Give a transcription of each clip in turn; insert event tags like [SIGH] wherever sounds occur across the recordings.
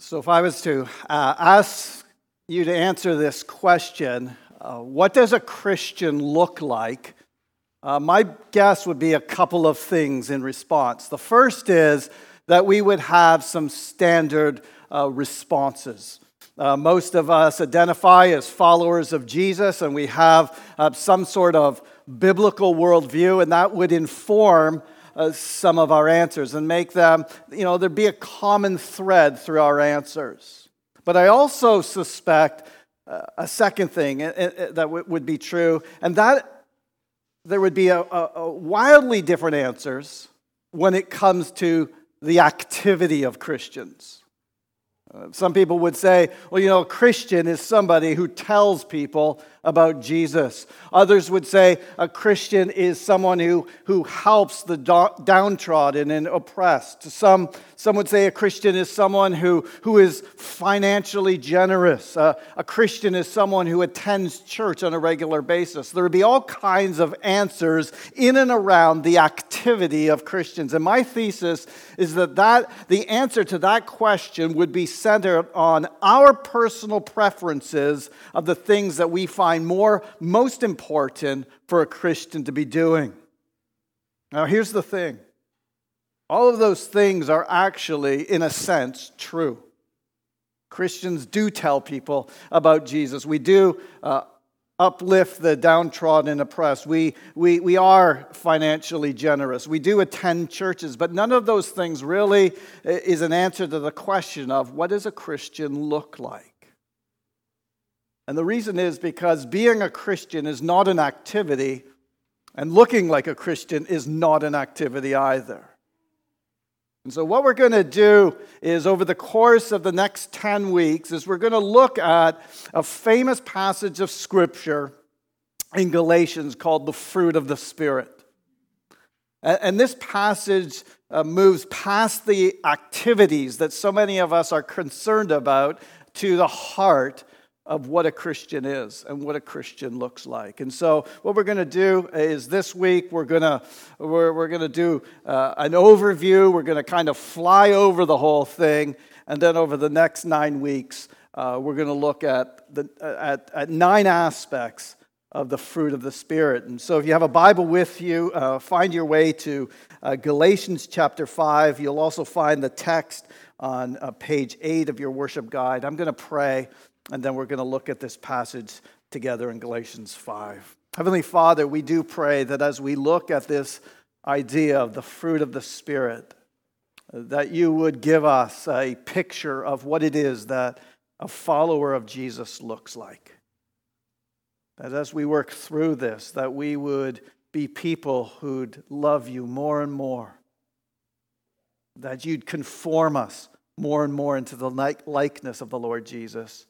So, if I was to uh, ask you to answer this question, uh, what does a Christian look like? Uh, my guess would be a couple of things in response. The first is that we would have some standard uh, responses. Uh, most of us identify as followers of Jesus, and we have uh, some sort of biblical worldview, and that would inform uh, some of our answers and make them, you know, there be a common thread through our answers. But I also suspect uh, a second thing uh, uh, that w- would be true, and that there would be a, a, a wildly different answers when it comes to the activity of Christians. Uh, some people would say, well, you know, a Christian is somebody who tells people about Jesus. Others would say a Christian is someone who, who helps the downtrodden and oppressed. Some, some would say a Christian is someone who, who is financially generous. Uh, a Christian is someone who attends church on a regular basis. There would be all kinds of answers in and around the activity of Christians. And my thesis is that, that the answer to that question would be centered on our personal preferences of the things that we find find more most important for a Christian to be doing. Now, here's the thing all of those things are actually, in a sense, true. Christians do tell people about Jesus. We do uh, uplift the downtrodden and oppressed. We, we, we are financially generous. We do attend churches, but none of those things really uh, is an answer to the question of what does a Christian look like? And the reason is because being a Christian is not an activity, and looking like a Christian is not an activity either. And so, what we're going to do is, over the course of the next 10 weeks, is we're going to look at a famous passage of Scripture in Galatians called the fruit of the Spirit. And this passage uh, moves past the activities that so many of us are concerned about to the heart of what a Christian is and what a Christian looks like. And so, what we're going to do is this week we're going to we're, we're going to do uh, an overview. We're going to kind of fly over the whole thing, and then over the next nine weeks, uh, we're going to look at the at, at nine aspects of the fruit of the Spirit. And so, if you have a Bible with you, uh, find your way to uh, Galatians chapter 5. You'll also find the text on uh, page 8 of your worship guide. I'm going to pray and then we're going to look at this passage together in Galatians 5. Heavenly Father, we do pray that as we look at this idea of the fruit of the Spirit, that you would give us a picture of what it is that a follower of Jesus looks like. That as we work through this, that we would be people who'd love you more and more. That you'd conform us more and more into the likeness of the Lord Jesus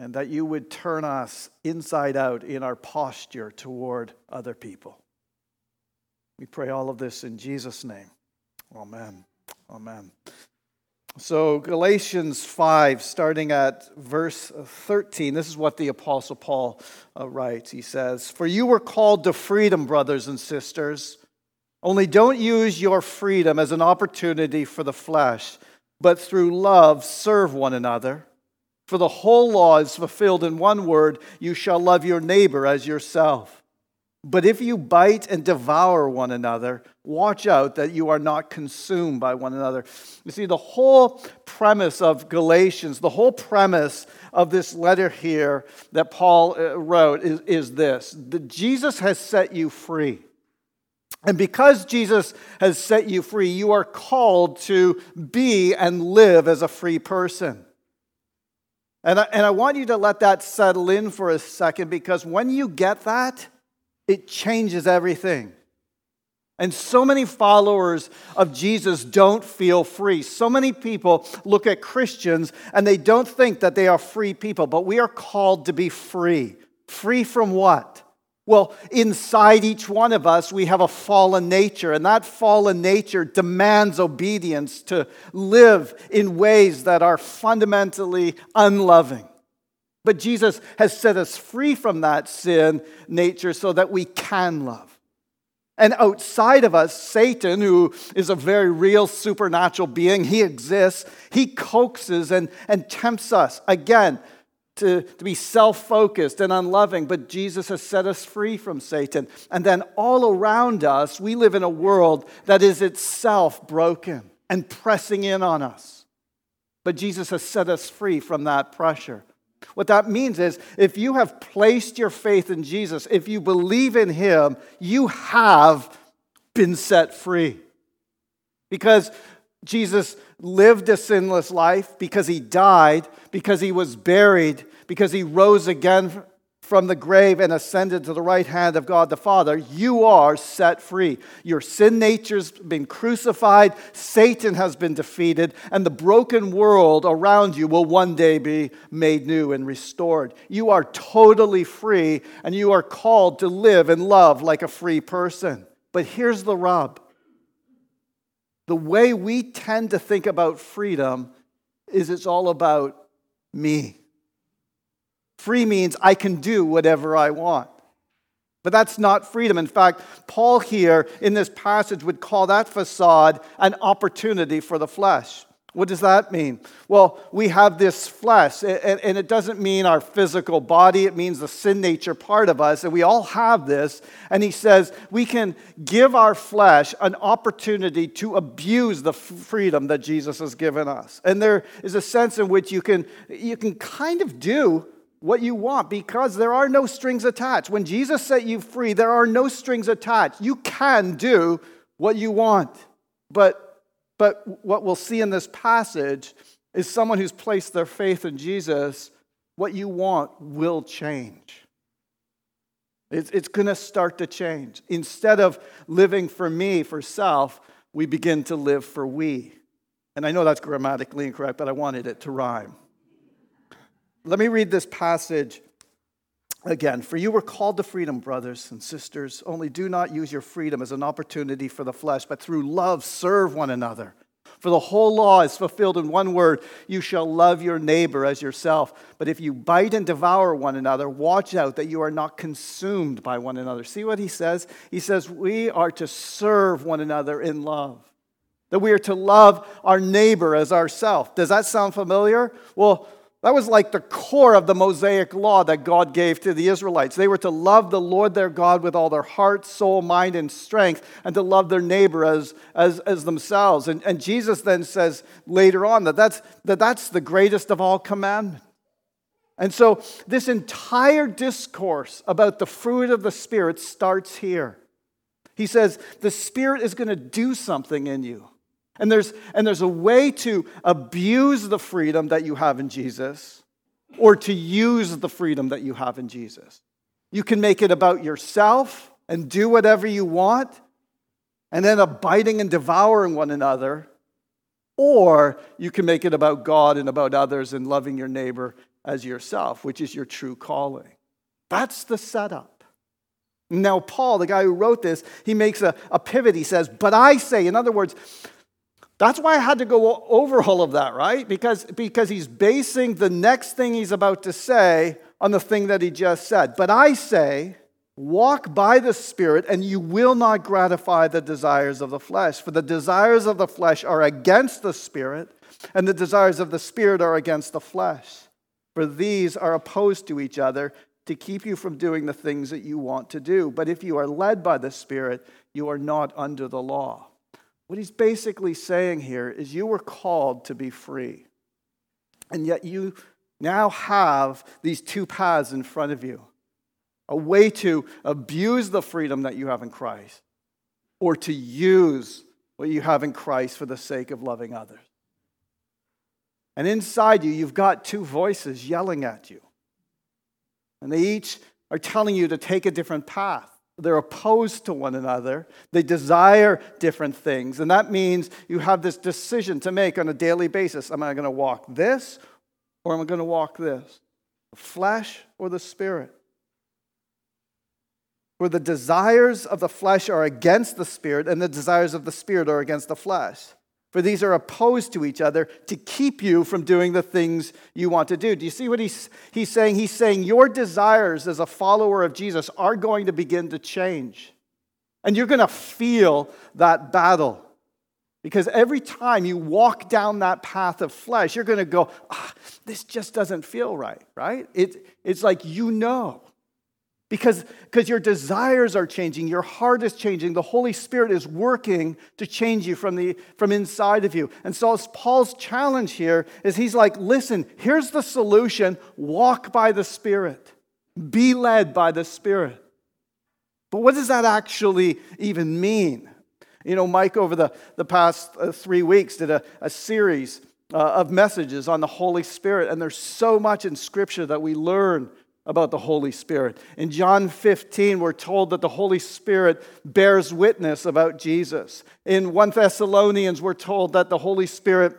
and that you would turn us inside out in our posture toward other people. We pray all of this in Jesus' name. Amen. Amen. So, Galatians 5, starting at verse 13, this is what the Apostle Paul uh, writes. He says, For you were called to freedom, brothers and sisters. Only don't use your freedom as an opportunity for the flesh, but through love serve one another. For the whole law is fulfilled in one word you shall love your neighbor as yourself. But if you bite and devour one another, watch out that you are not consumed by one another. You see, the whole premise of Galatians, the whole premise of this letter here that Paul uh, wrote is, is this that Jesus has set you free. And because Jesus has set you free, you are called to be and live as a free person. And I, and I want you to let that settle in for a second because when you get that, it changes everything. And so many followers of Jesus don't feel free. So many people look at Christians and they don't think that they are free people, but we are called to be free. Free from what? Well, inside each one of us, we have a fallen nature, and that fallen nature demands obedience to live in ways that are fundamentally unloving. But Jesus has set us free from that sin nature so that we can love. And outside of us, Satan, who is a very real supernatural being, he exists, he coaxes and, and tempts us again to, to be self focused and unloving. But Jesus has set us free from Satan. And then all around us, we live in a world that is itself broken and pressing in on us. But Jesus has set us free from that pressure. What that means is if you have placed your faith in Jesus, if you believe in Him, you have been set free. Because Jesus lived a sinless life, because He died, because He was buried, because He rose again from the grave and ascended to the right hand of God the Father, you are set free. Your sin nature's been crucified, Satan has been defeated, and the broken world around you will one day be made new and restored. You are totally free, and you are called to live and love like a free person. But here's the rub the way we tend to think about freedom is it's all about me. Free means I can do whatever I want. But that's not freedom. In fact, Paul here in this passage would call that facade an opportunity for the flesh. What does that mean? Well, we have this flesh, and it doesn't mean our physical body, it means the sin nature part of us, and we all have this. And he says we can give our flesh an opportunity to abuse the freedom that Jesus has given us. And there is a sense in which you can, you can kind of do what you want because there are no strings attached. When Jesus set you free, there are no strings attached. You can do what you want. But, but what we'll see in this passage is someone who's placed their faith in Jesus, what you want will change. It's, it's going to start to change. Instead of living for me, for self, we begin to live for we. And I know that's grammatically incorrect, but I wanted it to rhyme. Let me read this passage again. For you were called to freedom, brothers and sisters. Only do not use your freedom as an opportunity for the flesh, but through love serve one another. For the whole law is fulfilled in one word you shall love your neighbor as yourself. But if you bite and devour one another, watch out that you are not consumed by one another. See what he says? He says, We are to serve one another in love, that we are to love our neighbor as ourself. Does that sound familiar? Well, that was like the core of the Mosaic law that God gave to the Israelites. They were to love the Lord their God with all their heart, soul, mind, and strength, and to love their neighbor as, as, as themselves. And, and Jesus then says later on that that's, that that's the greatest of all commandments. And so this entire discourse about the fruit of the Spirit starts here. He says, The Spirit is going to do something in you. And there's, and there's a way to abuse the freedom that you have in Jesus or to use the freedom that you have in Jesus. You can make it about yourself and do whatever you want and end up biting and devouring one another. Or you can make it about God and about others and loving your neighbor as yourself, which is your true calling. That's the setup. Now, Paul, the guy who wrote this, he makes a, a pivot. He says, But I say, in other words, that's why I had to go over [LAUGHS] all of that, right? Because, because he's basing the next thing he's about to say on the thing that he just said. But I say, walk by the Spirit, and you will not gratify the desires of the flesh. For the desires of the flesh are against the Spirit, and the desires of the Spirit are against the flesh. For these are opposed to each other to keep you from doing the things that you want to do. But if you are led by the Spirit, you are not under the law. What he's basically saying here is you were called to be free. And yet you now have these two paths in front of you a way to abuse the freedom that you have in Christ, or to use what you have in Christ for the sake of loving others. And inside you, you've got two voices yelling at you. And they each are telling you to take a different path. They're opposed to one another. They desire different things. And that means you have this decision to make on a daily basis. Am I going to walk this or am I going to walk this? The flesh or the spirit? Where the desires of the flesh are against the spirit and the desires of the spirit are against the flesh. For these are opposed to each other to keep you from doing the things you want to do. Do you see what he's, he's saying? He's saying your desires as a follower of Jesus are going to begin to change. And you're going to feel that battle. Because every time you walk down that path of flesh, you're going to go, ah, this just doesn't feel right, right? It, it's like you know. Because, because your desires are changing, your heart is changing, the Holy Spirit is working to change you from, the, from inside of you. And so Paul's challenge here is he's like, listen, here's the solution walk by the Spirit, be led by the Spirit. But what does that actually even mean? You know, Mike, over the, the past uh, three weeks, did a, a series uh, of messages on the Holy Spirit, and there's so much in Scripture that we learn about the Holy Spirit. In John 15, we're told that the Holy Spirit bears witness about Jesus. In 1 Thessalonians, we're told that the Holy Spirit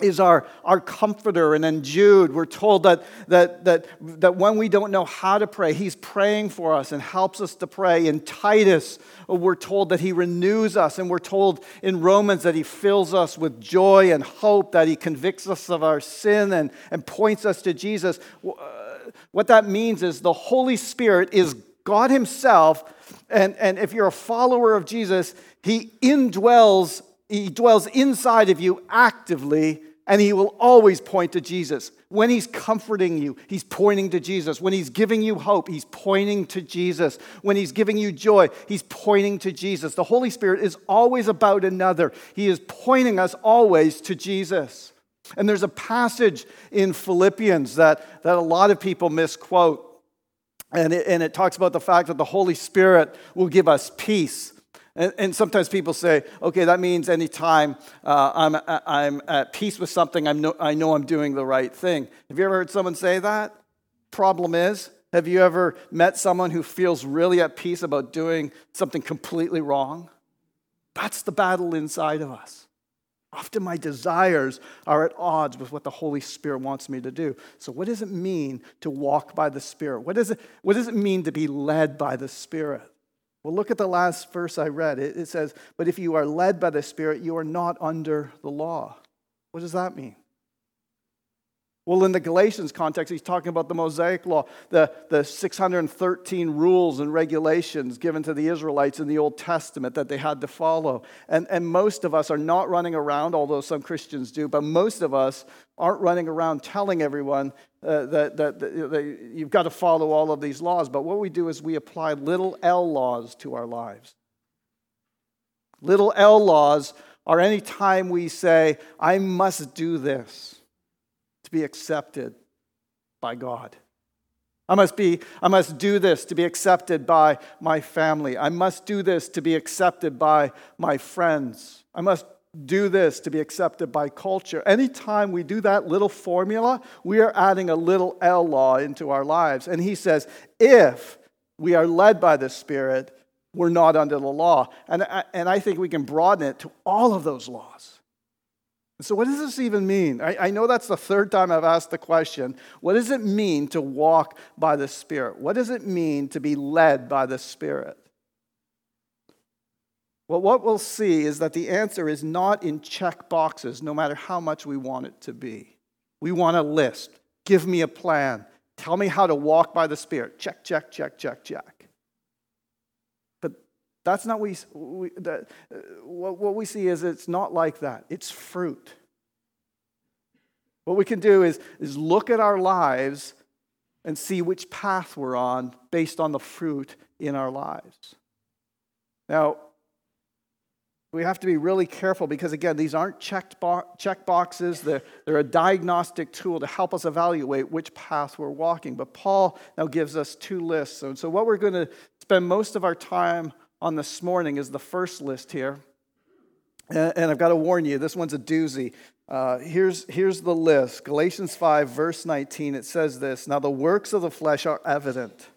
is our, our comforter. And in Jude, we're told that, that, that, that when we don't know how to pray, he's praying for us and helps us to pray. In Titus, we're told that he renews us. And we're told in Romans that he fills us with joy and hope, that he convicts us of our sin and, and points us to Jesus. Uh, what that means is the Holy Spirit is God himself. And, and if you're a follower of Jesus, he indwells he dwells inside of you actively, and He will always point to Jesus. When He's comforting you, He's pointing to Jesus. When He's giving you hope, He's pointing to Jesus. When He's giving you joy, He's pointing to Jesus. The Holy Spirit is always about another, He is pointing us always to Jesus. And there's a passage in Philippians that, that a lot of people misquote. And it, and it talks about the fact that the Holy Spirit will give us peace. And, and, sometimes people say, okay, that means anytime uh, I'm, I'm at peace with something, I'm no, I know I'm doing the right thing. Have you ever heard someone say that? Problem is, have you ever met someone who feels really at peace about doing something completely wrong? That's the battle inside of us. Often my desires are at odds with what the Holy Spirit wants me to do. So, what does it mean to walk by the Spirit? What, does it, what does it mean to be led by the Spirit? Well, look at the last verse I read. It, it says, But if you are led by the Spirit, you are not under the law. What does that mean? Well, in the Galatians context, he's talking about the Mosaic law, the, the 613 rules and regulations given to the Israelites in the Old Testament that they had to follow. And, and most of us are not running around, although some Christians do, but most of us aren't running around telling everyone uh, that, that, that, you've got to follow all of these laws. But what we do is we apply little L laws to our lives. Little L laws are any time we say, I must do this to be accepted by God. I must be I must do this to be accepted by my family. I must do this to be accepted by my friends. I must do this to be accepted by culture. Anytime we do that little formula, we are adding a little L law into our lives. And he says, if we are led by the Spirit, we're not under the law. And I, and I think we can broaden it to all of those laws. So, what does this even mean? I, I, know that's the third time I've asked the question. What does it mean to walk by the Spirit? What does it mean to be led by the Spirit? Well, what we'll see is that the answer is not in check boxes, no matter how much we want it to be. We want a list. Give me a plan. Tell me how to walk by the Spirit. Check, check, check, check, check. But that's not we, we that, what, what we see is it's not like that. It's fruit. What we can do is, is look at our lives and see which path we're on based on the fruit in our lives. Now, we have to be really careful because, again, these aren't checked bo- check boxes. They're, they're a diagnostic tool to help us evaluate which path we're walking. But Paul now gives us two lists. And so, what we're going to spend most of our time on this morning is the first list here. And I've got to warn you, this one's a doozy. Uh, here's, here's the list Galatians 5, verse 19. It says this Now the works of the flesh are evident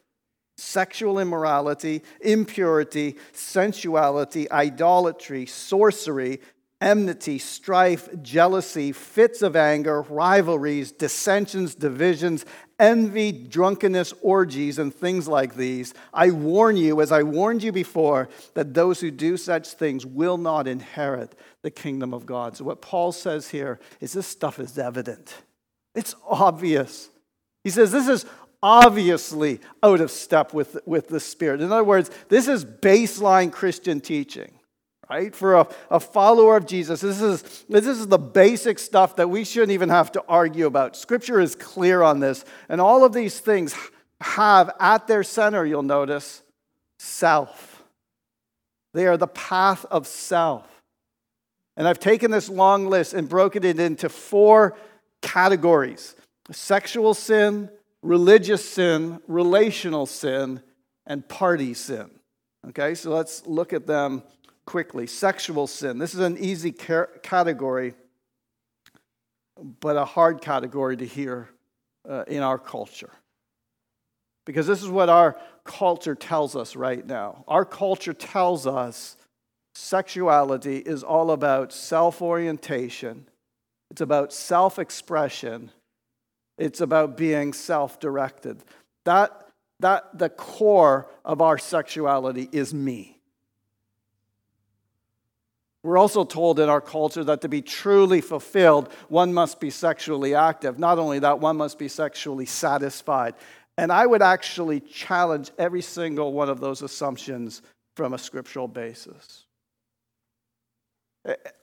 sexual immorality, impurity, sensuality, idolatry, sorcery, enmity, strife, jealousy, fits of anger, rivalries, dissensions, divisions, envy, drunkenness, orgies, and things like these. I warn you, as I warned you before, that those who do such things will not inherit the kingdom of God. So, what Paul says here is this stuff is evident, it's obvious. He says this is obviously out of step with, with the Spirit. In other words, this is baseline Christian teaching right? For a, a follower of Jesus, this is, this is the basic stuff that we shouldn't even have to argue about. Scripture is clear on this. And all of these things have at their center, you'll notice, self. They are the path of self. And I've taken this long list and broken it into four categories sexual sin, religious sin, relational sin, and party sin. Okay, so let's look at them quickly. Sexual sin. This is an easy category, but a hard category to hear uh, in our culture. Because this is what our culture tells us right now. Our culture tells us sexuality is all about self orientation, it's about self expression, it's about being self directed. That, that the core of our sexuality is me. We're also told in our culture that to be truly fulfilled, one must be sexually active. Not only that, one must be sexually satisfied. And I would actually challenge every single one of those assumptions from a scriptural basis.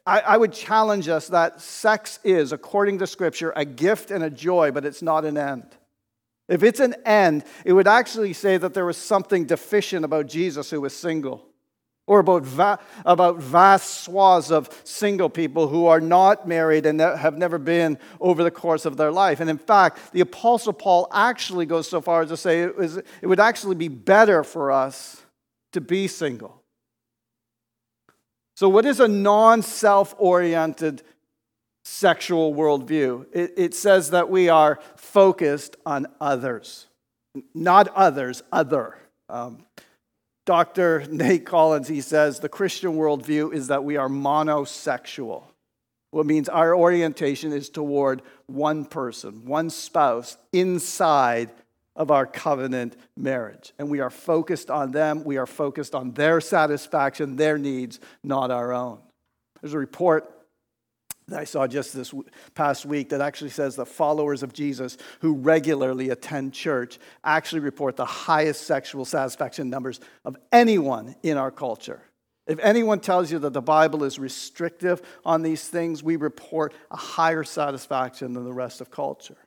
I, I, would challenge us that sex is, according to Scripture, a gift and a joy, but it's not an end. If it's an end, it would actually say that there was something deficient about Jesus who was single, or about, va- about vast swaths of single people who are not married and have never been over the course of their life. And in fact, the Apostle Paul actually goes so far as to say it, was, it would actually be better for us to be single. So, what is a non self oriented sexual worldview? It, it, says that we are focused on others, not others, other. Um, Dr. Nate Collins, he says the Christian worldview is that we are monosexual. What means our orientation is toward one person, one spouse inside of our covenant marriage. And we are focused on them. We are focused on their satisfaction, their needs, not our own. There's a report that I saw just this past week that actually says the followers of Jesus who regularly attend church actually report the highest sexual satisfaction numbers of anyone in our culture. If anyone tells you that the Bible is restrictive on these things, we report a higher satisfaction than the rest of culture.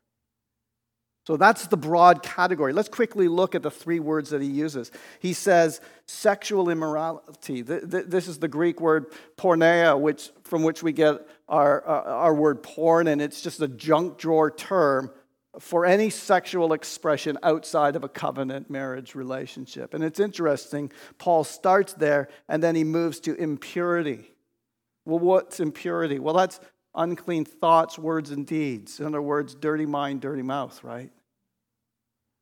So that's the broad category. Let's quickly look at the three words that he uses. He says sexual immorality. This is the Greek word porneia, which, from which we get our, uh, our word porn, and it's just a junk drawer term for any sexual expression outside of a covenant marriage relationship. And it's interesting, Paul starts there and then he moves to impurity. Well, what's impurity? Well, that's unclean thoughts, words, and deeds. In other words, dirty mind, dirty mouth, right?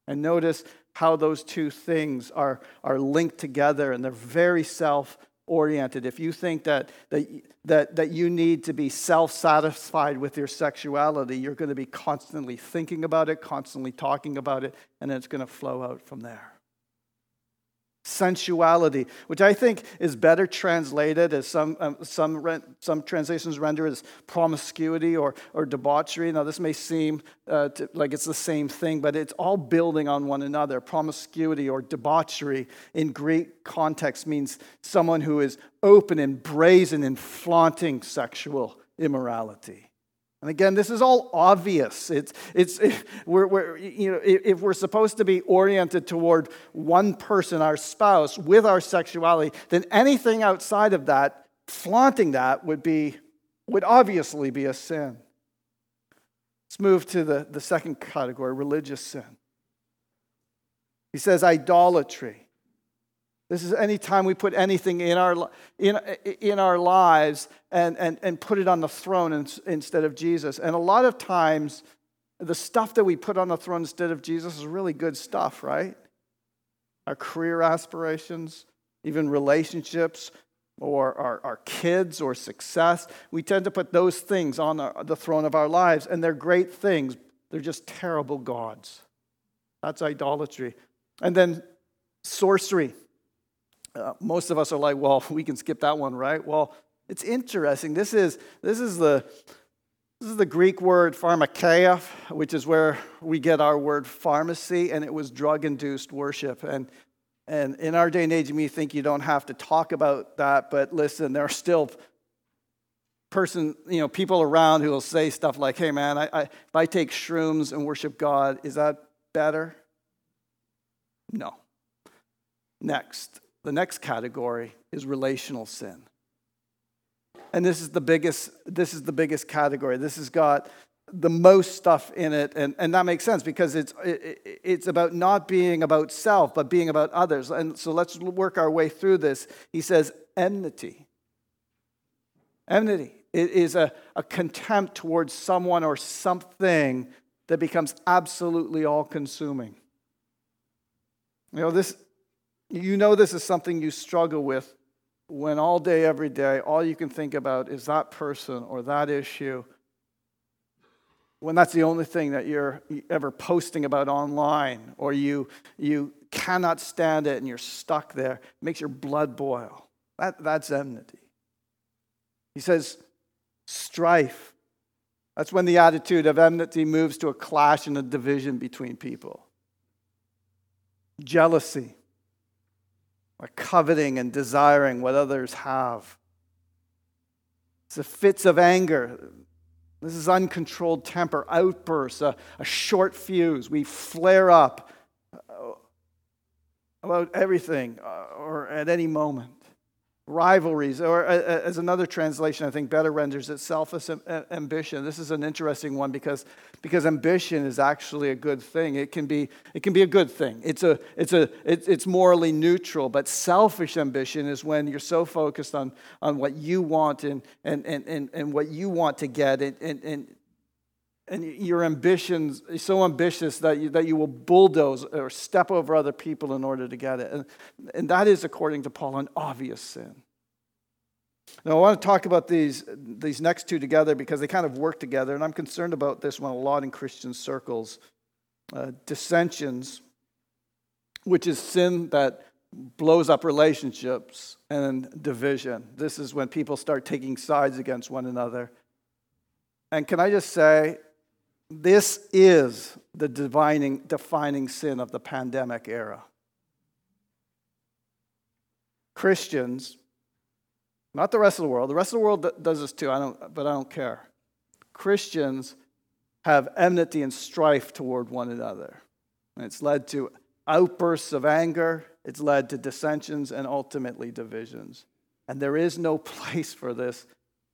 And notice how those two things are, are linked together and they're very self oriented. If you think that, that, that, that you need to be self satisfied with your sexuality, you're going to be constantly thinking about it, constantly talking about it, and it's going to flow out from there sensuality, which I think is better translated as some, um, some, some translations render as promiscuity or, or debauchery. Now, this may seem uh, to, like it's the same thing, but it's all building on one another. Promiscuity or debauchery in Greek context means someone who is open and brazen and flaunting sexual immorality. And again, this is all obvious. It's, it's, [LAUGHS] we're, we're, you know, if we're supposed to be oriented toward one person, our spouse, with our sexuality, then anything outside of that, flaunting that, would, be, would obviously be a sin. Let's move to the, the second category religious sin. He says idolatry. This is any time we put anything in our, in, in our lives and, and, and put it on the throne instead of Jesus. And a lot of times, the stuff that we put on the throne instead of Jesus is really good stuff, right? Our career aspirations, even relationships, or our, our kids or success. We tend to put those things on the throne of our lives, and they're great things. They're just terrible gods. That's idolatry. And then sorcery. Uh, most of us are like, well, [LAUGHS] we can skip that one, right? Well, it's interesting. This is, this is the, This is the Greek word pharmakeia, which is where we get our word pharmacy, and it was drug induced worship. And, and in our day and age, you may think you don't have to talk about that, but listen, there are still person, you know, people around who will say stuff like, hey man, I, I, if I take shrooms and worship God, is that better? No. Next, the next category is relational sin. And this is the biggest, this is the biggest category. This has got the most stuff in it. And, and that makes sense because it's, it, it's about not being about self, but being about others. And so let's work our way through this. He says enmity. Enmity. It is a, a contempt towards someone or something that becomes absolutely all consuming. You know, this, you know this is something you struggle with when all day, every day, all you can think about is that person or that issue, when that's the only thing that you're ever posting about online, or you, you cannot stand it and you're stuck there, it makes your blood boil. That, that's enmity. He says, strife. That's when the attitude of enmity moves to a clash and a division between people. Jealousy or coveting and desiring what others have. It's the fits of anger. This is uncontrolled temper, outbursts, a, a short fuse. We flare up uh, about everything uh, or at any moment rivalries, or uh, uh, as another translation, I think better renders it, selfish ambition. This is an interesting one because, because ambition is actually a good thing. It can be, it can be a good thing. It's, a, it's, a, it's morally neutral, but selfish ambition is when you're so focused on, on what you want and, and, and, and, and what you want to get, and, and, and, and your ambitions so ambitious that you, that you will bulldoze or step over other people in order to get it. And, and that is, according to Paul, an obvious sin. Now, I want to talk about these, these next two together because they kind of work together, and I'm concerned about this one a lot in Christian circles. Uh, dissensions, which is sin that blows up relationships, and division. This is when people start taking sides against one another. And can I just say, this is the defining, defining sin of the pandemic era. Christians, not the rest of the world, the rest of the world does this too, I don't, but I don't care. Christians have enmity and strife toward one another. And it's led to outbursts of anger, it's led to dissensions, and ultimately divisions. And there is no [LAUGHS] place for this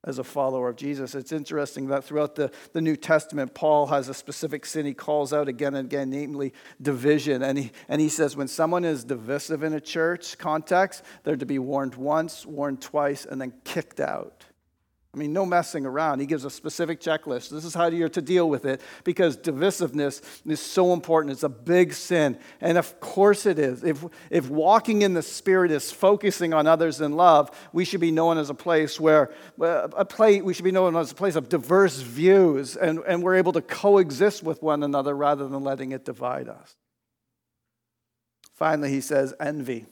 as a follower of Jesus. It's interesting that throughout the, the New Testament, Paul has a specific sin he calls out again and again, namely division. And he, and he says when someone is divisive in a church context, they're to be warned once, warned twice, and then kicked out. I mean, no messing around. He gives a specific checklist. This is how you're to deal with it because divisiveness is so important. It's a big sin. And of course it is. If, if walking in the Spirit is focusing on others in love, we should be known as a place where, uh, a place, we should be known as a place of diverse views and, and we're able to coexist with one another rather than letting it divide us. Finally, he says envy.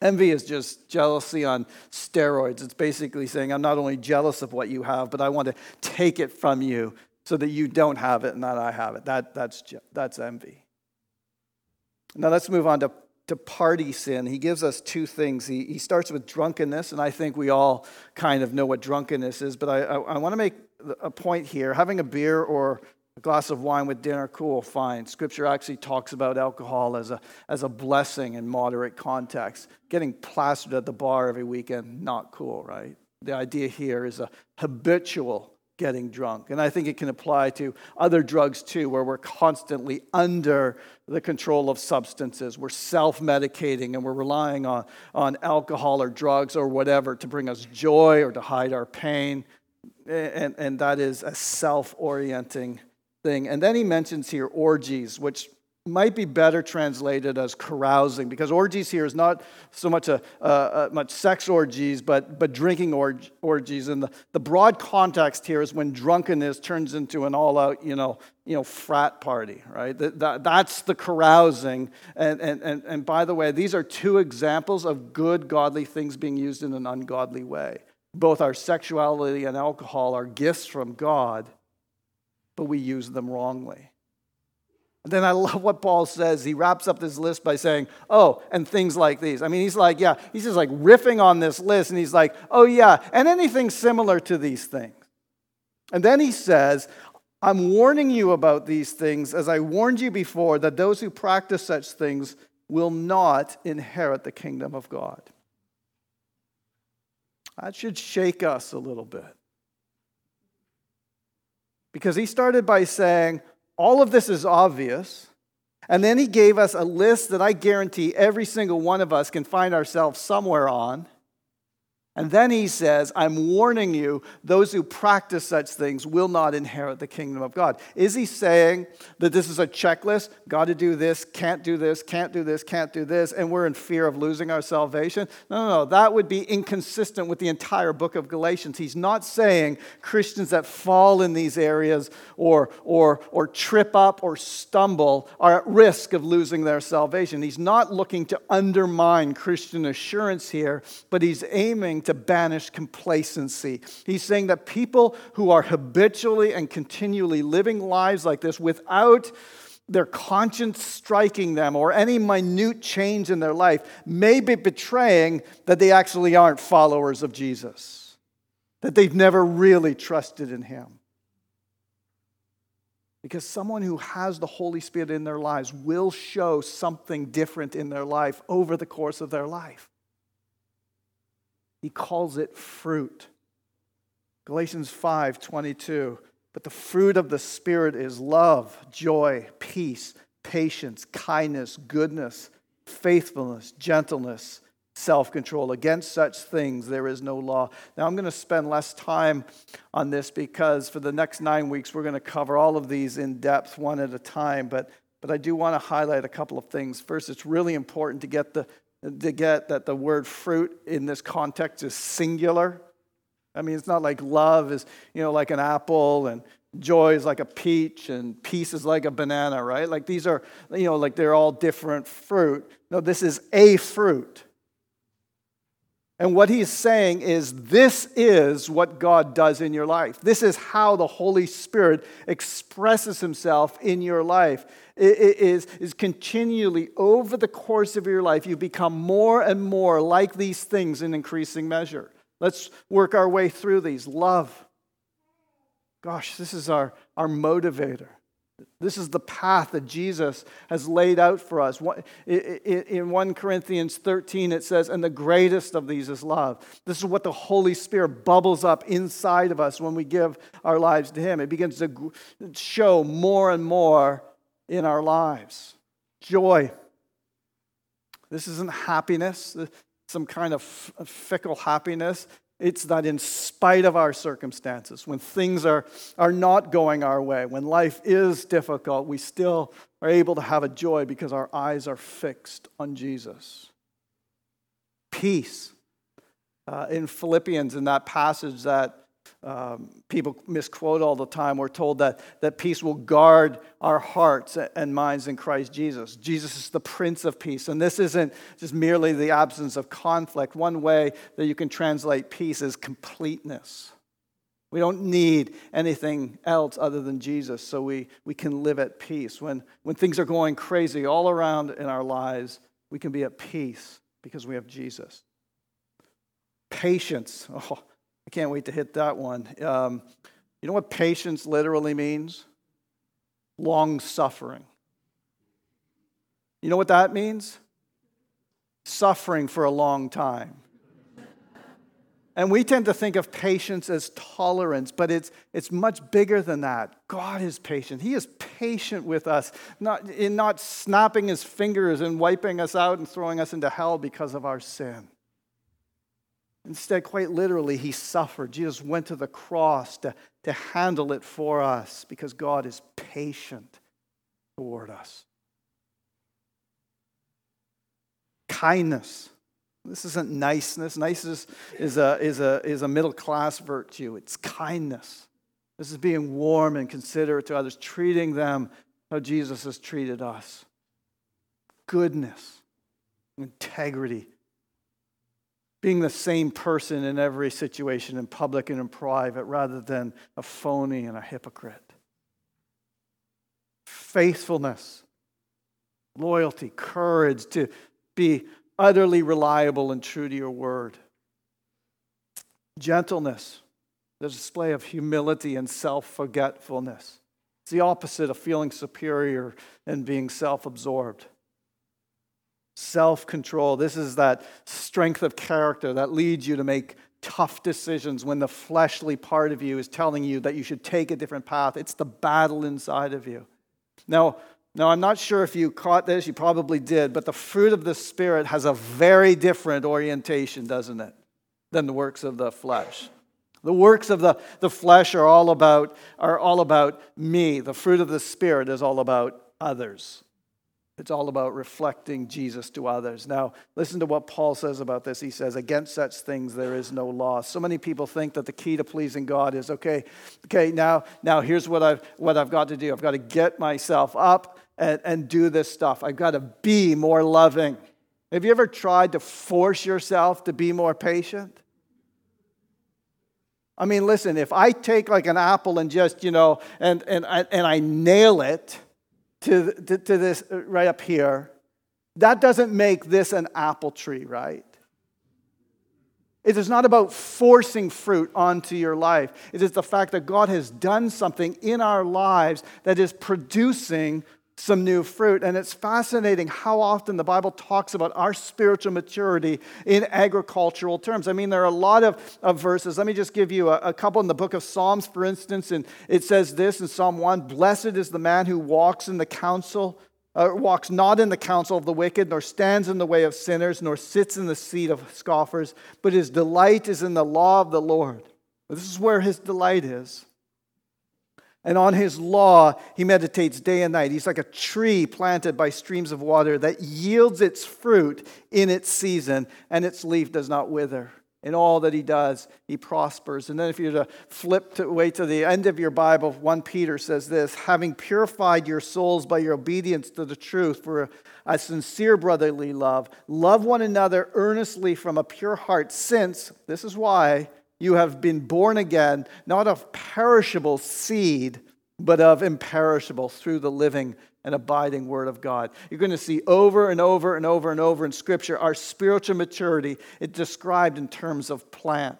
Envy is just jealousy on steroids. It's basically saying, I'm not only jealous of what you have, but I want to take it from you so that you don't have it and that I have it. That, that's, that's envy. Now let's move on to, to party sin. He gives us two things. He, he starts with drunkenness, and I think we all kind of know what drunkenness is, but I, I, I want to make a point here. Having a beer or a glass of wine with dinner, cool, fine. Scripture actually talks about alcohol as a, as a blessing in moderate context. Getting plastered at the bar every weekend, not cool, right? The idea here is a habitual getting drunk. And I think it can apply to other drugs too, where we're constantly under the control of substances. We're self medicating and we're relying on, on alcohol or drugs or whatever to bring us joy or to hide our pain. And, and that is a self orienting thing. And then he mentions here orgies, which might be better translated as carousing because orgies here is not so much a, much sex orgies but, but drinking org, orgies. And the, the broad context here is when drunkenness turns into an all-out you know, you know frat party right? That, that, that's the carousing. And, and, and, and by the way these are two examples of good godly things being used in an ungodly way. Both our sexuality and alcohol are gifts from God, but we use them wrongly. And then I love what Paul says. He wraps up this list by saying, Oh, and things like these. I mean, he's like, Yeah, he's just like riffing on this list, and he's like, Oh, yeah, and anything similar to these things. And then he says, I'm warning you about these things as I warned you before, that those who practice such things will not inherit the kingdom of God. That should shake us a little bit. Because he started by saying, all of this is obvious. And then he gave us a list that I guarantee every single one of us can find ourselves somewhere on. And then he says, I'm warning you, those who practice such things will not inherit the kingdom of God. Is he saying that this is a checklist? Got to do this, can't do this, can't do this, can't do this, and we're in fear of losing our salvation? No, no, no. That would be inconsistent with the entire book of Galatians. He's not saying Christians that fall in these areas or, or, or trip up or stumble are at risk of losing their salvation. He's not looking to undermine Christian assurance here, but he's aiming to to banish complacency. He's saying that people who are habitually and continually living lives like this without their conscience striking them or any minute change in their life may be betraying that they actually aren't followers of Jesus, that they've never really trusted in Him. Because someone who has the Holy Spirit in their lives will show something different in their life over the course of their life. He calls it fruit. Galatians 5 22. But the fruit of the Spirit is love, joy, peace, patience, kindness, goodness, faithfulness, gentleness, self control. Against such things there is no law. Now, I'm going to spend less time on this because for the next nine weeks, we're going to cover all of these in depth, one at a time. But, but I do want to highlight a couple of things. First, it's really important to get the to get that the word fruit in this context is singular. I mean, it's not like love is, you know, like an apple and joy is like a peach and peace is like a banana, right? Like these are, you know, like they're all different fruit. No, this is a fruit. And what he's saying is, this is what God does in your life. This is how the Holy Spirit expresses himself in your life. It is, is continually, over the course of your life, you become more and more like these things in increasing measure. Let's work our way through these. Love. Gosh, this is our, our motivator. This is the path that Jesus has laid out for us. In 1 Corinthians 13, it says, And the greatest of these is love. This is what the Holy Spirit bubbles up inside of us when we give our lives to Him. It begins to show more and more in our lives. Joy. This isn't happiness, some kind of fickle happiness. It's that in spite of our circumstances, when things are, are not going our way, when life is difficult, we still are able to have a joy because our eyes are fixed on Jesus. Peace. Uh, in Philippians, in that passage that um, people misquote all the time. We're told that, that peace will guard our hearts and minds in Christ Jesus. Jesus is the Prince of Peace. And this isn't just merely the absence of conflict. One way that you can translate peace is completeness. We don't need anything else other than Jesus, so we, we can live at peace. When, when things are going crazy all around in our lives, we can be at peace because we have Jesus. Patience. [LAUGHS] Oh, I can't wait to hit that one. Um, you know what patience literally means? Long suffering. You know what that means? Suffering for a long time. And we tend to think of patience as tolerance, but it's, it's much bigger than that. God is patient. He is patient with us, not, in not snapping his fingers and wiping us out and throwing us into hell because of our sin. Instead, quite literally, he suffered. Jesus went to the cross to, to handle it for us because God is patient toward us. Kindness. This isn't niceness. Niceness is a, is a, is a middle class virtue, it's kindness. This is being warm and considerate to others, treating them how Jesus has treated us. Goodness, integrity, being the same person in every situation, in public and in private, rather than a phony and a hypocrite. Faithfulness, loyalty, courage to be utterly reliable and true to your word. Gentleness, the display of humility and self forgetfulness. It's the opposite of feeling superior and being self absorbed. Self control. This is that strength of character that leads you to make tough decisions when the fleshly part of you is telling you that you should take a different path. It's the battle inside of you. Now, now, I'm not sure if you caught this, you probably did, but the fruit of the Spirit has a very different orientation, doesn't it, than the works of the flesh. The works of the, the flesh are all, about, are all about me. The fruit of the Spirit is all about others. It's all about reflecting Jesus to others. Now, listen to what Paul says about this. He says, Against such things there is no law. So many people think that the key to pleasing God is okay, okay, now, now here's what I've, what I've got to do. I've got to get myself up and, and do this stuff. I've got to be more loving. Have you ever tried to force yourself to be more patient? I mean, listen, if I take like an apple and just, you know, and, and, and I nail it, to, to, to this uh, right up here, that doesn't make this an apple tree, right? It is not about forcing fruit onto your life. It is the fact that God has done something in our lives that is producing some new fruit. And it's fascinating how often the Bible talks about our spiritual maturity in agricultural terms. I mean, there are a lot of, of verses. Let me just give you a, a couple in the book of Psalms, for instance. And it says this in Psalm 1 Blessed is the man who walks in the counsel. Uh, walks not in the counsel of the wicked, nor stands in the way of sinners, nor sits in the seat of scoffers, but his delight is in the law of the Lord. This is where his delight is. And on his law, he meditates day and night. He's like a tree planted by streams of water that yields its fruit in its season, and its leaf does not wither. In all that he does, he prospers. And then, if you're to flip to, way to the end of your Bible, 1 Peter says this having purified your souls by your obedience to the truth for a sincere brotherly love, love one another earnestly from a pure heart, since, this is why, you have been born again, not of perishable seed, but of imperishable through the living and abiding Word of God. You're going to see over and over and over and over in Scripture our spiritual maturity It's described in terms of plant.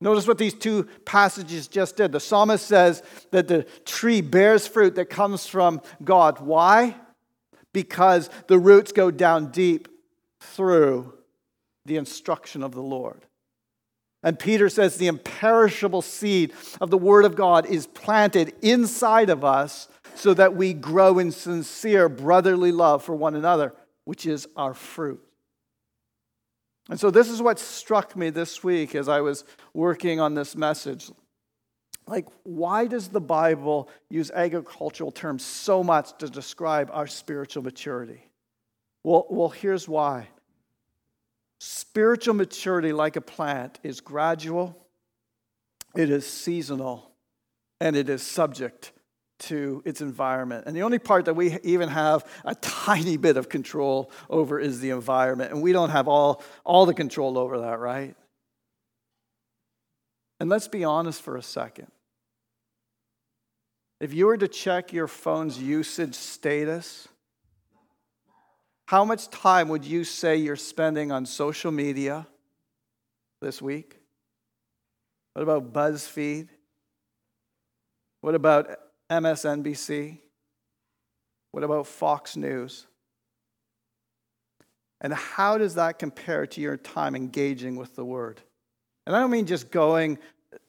Notice what these two passages just did. The psalmist says that the tree bears fruit that comes from God. Why? Because the roots go down deep through the instruction of the Lord. And Peter says the imperishable seed of the Word of God is planted inside of us so that we grow in sincere brotherly love for one another, which is our fruit. And so, this is what struck me this week as I was working on this message. Like, why does the Bible use agricultural terms so much to describe our spiritual maturity? Well, well here's why. Spiritual maturity, like a plant, is gradual, it is seasonal, and it is subject to its environment. And the only part that we even have a tiny bit of control over is the environment. And we don't have all, all the control over that, right? And let's be honest for a second. If you were to check your phone's usage status, how much time would you say you're spending on social media this week? What about BuzzFeed? What about MSNBC? What about Fox News? And how does that compare to your time engaging with the Word? And I don't mean just going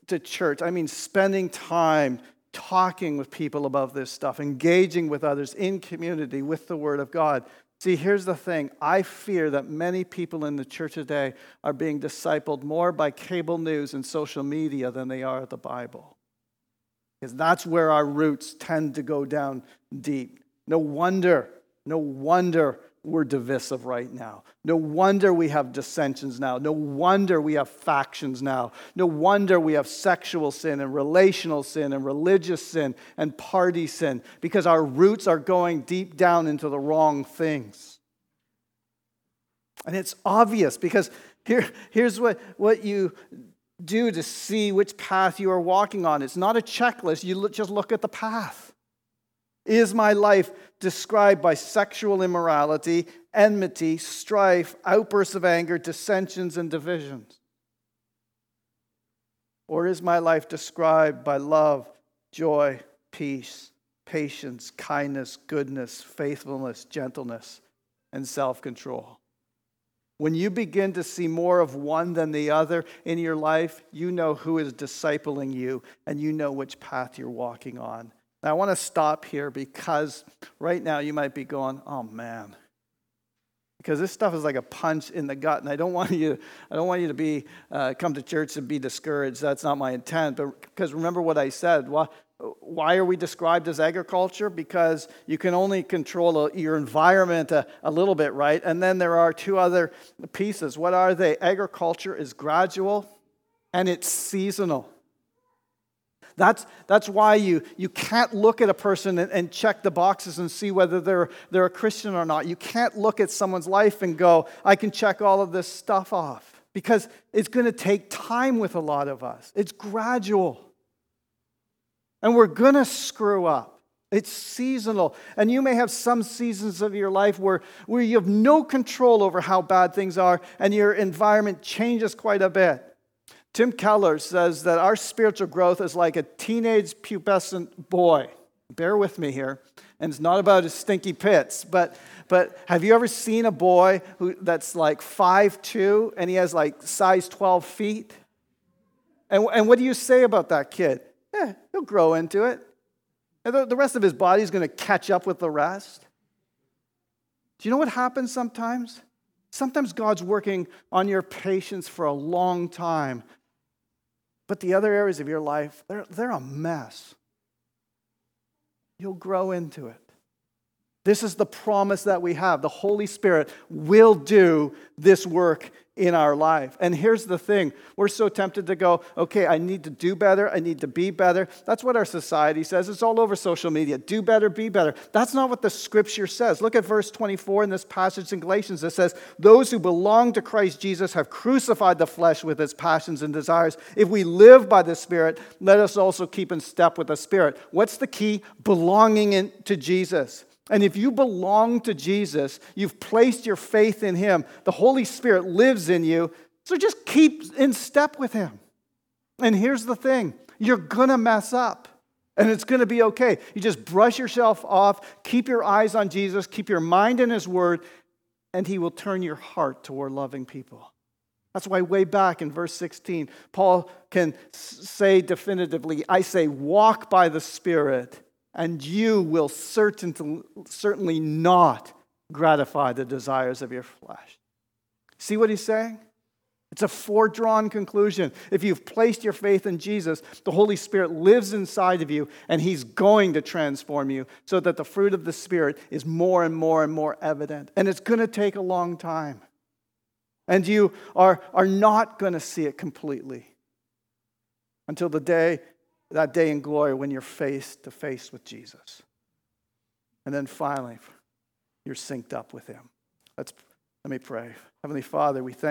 to church, I mean spending time talking with people about this stuff, engaging with others in community with the Word of God. See, here's the thing. I fear that many people in the church today are being discipled more by cable news and social media than they are the Bible. Because that's where our roots tend to go down deep. No wonder, no wonder we're divisive right now. No wonder we have dissensions now. No wonder we have factions now. No wonder we have sexual sin and relational sin and religious sin and party sin because our roots are going deep down into the wrong things. And it's obvious because here, here's what, what you do to see which path you are walking on. It's not a checklist, you just look at the path. Is my life described by sexual immorality, enmity, strife, outbursts of anger, dissensions, and divisions? Or is my life described by love, joy, peace, patience, kindness, goodness, faithfulness, gentleness, and self control? When you begin to see more of one than the other in your life, you know who is discipling you and you know which path you're walking on. Now, I want to stop here because right now you might be going, oh man. Because this stuff is like a punch in the gut, and I don't want you, I don't want you to be uh, come to church and be discouraged. That's not my intent. But because remember what I said. Well, why are we described as agriculture? Because you can only control your environment a, a, little bit, right? And then there are two other pieces. What are they? Agriculture is gradual and it's seasonal. That's, that's why you, you can't look at a person and, and check the boxes and see whether they're, they're a Christian or not. You can't look at someone's life and go, I can check all of this stuff off. Because it's going to take time with a lot of us, it's gradual. And we're going to screw up. It's seasonal. And you may have some seasons of your life where, where you have no control over how bad things are and your environment changes quite a bit. Tim Keller says that our spiritual growth is like a teenage pubescent boy. Bear with me here. And it's not about his stinky pits, but, but have you ever seen a boy who, that's like 5'2 and he has like size 12 feet? And, and what do you say about that kid? Yeah, he'll grow into it. And the rest of his body is going to catch up with the rest. Do you know what happens sometimes? Sometimes God's working on your patience for a long time, but the other areas of your life, they're, they're a mess. You'll grow into it. This is the promise that we have. The Holy Spirit will do this work in our life. And here's the thing we're so tempted to go, okay, I need to do better, I need to be better. That's what our society says. It's all over social media. Do better, be better. That's not what the scripture says. Look at verse 24 in this passage in Galatians. It says, Those who belong to Christ Jesus have crucified the flesh with its passions and desires. If we live by the Spirit, let us also keep in step with the Spirit. What's the key? Belonging in, to Jesus. And if you belong to Jesus, you've placed your faith in Him, the Holy Spirit lives in you, so just keep in step with Him. And here's the thing you're gonna mess up. And it's going to be okay. You just brush yourself off, keep your eyes on Jesus, keep your mind in His Word, and He will turn your heart toward loving people. That's why, way back in verse 16, Paul can say definitively, I say, walk by the Spirit, and you will certain, certainly not gratify the desires of your flesh. See what he's saying? It's a foredrawn conclusion. If you've placed your faith in Jesus, the Holy Spirit lives inside of you and He's going to transform you so that the fruit of the Spirit is more and more and more evident. And it's going to take a long time. And you are, are not going to see it completely until the day that day in glory when you're face to face with Jesus. And then finally, you're synced up with Him. Let's, let me pray. Heavenly Father, we thank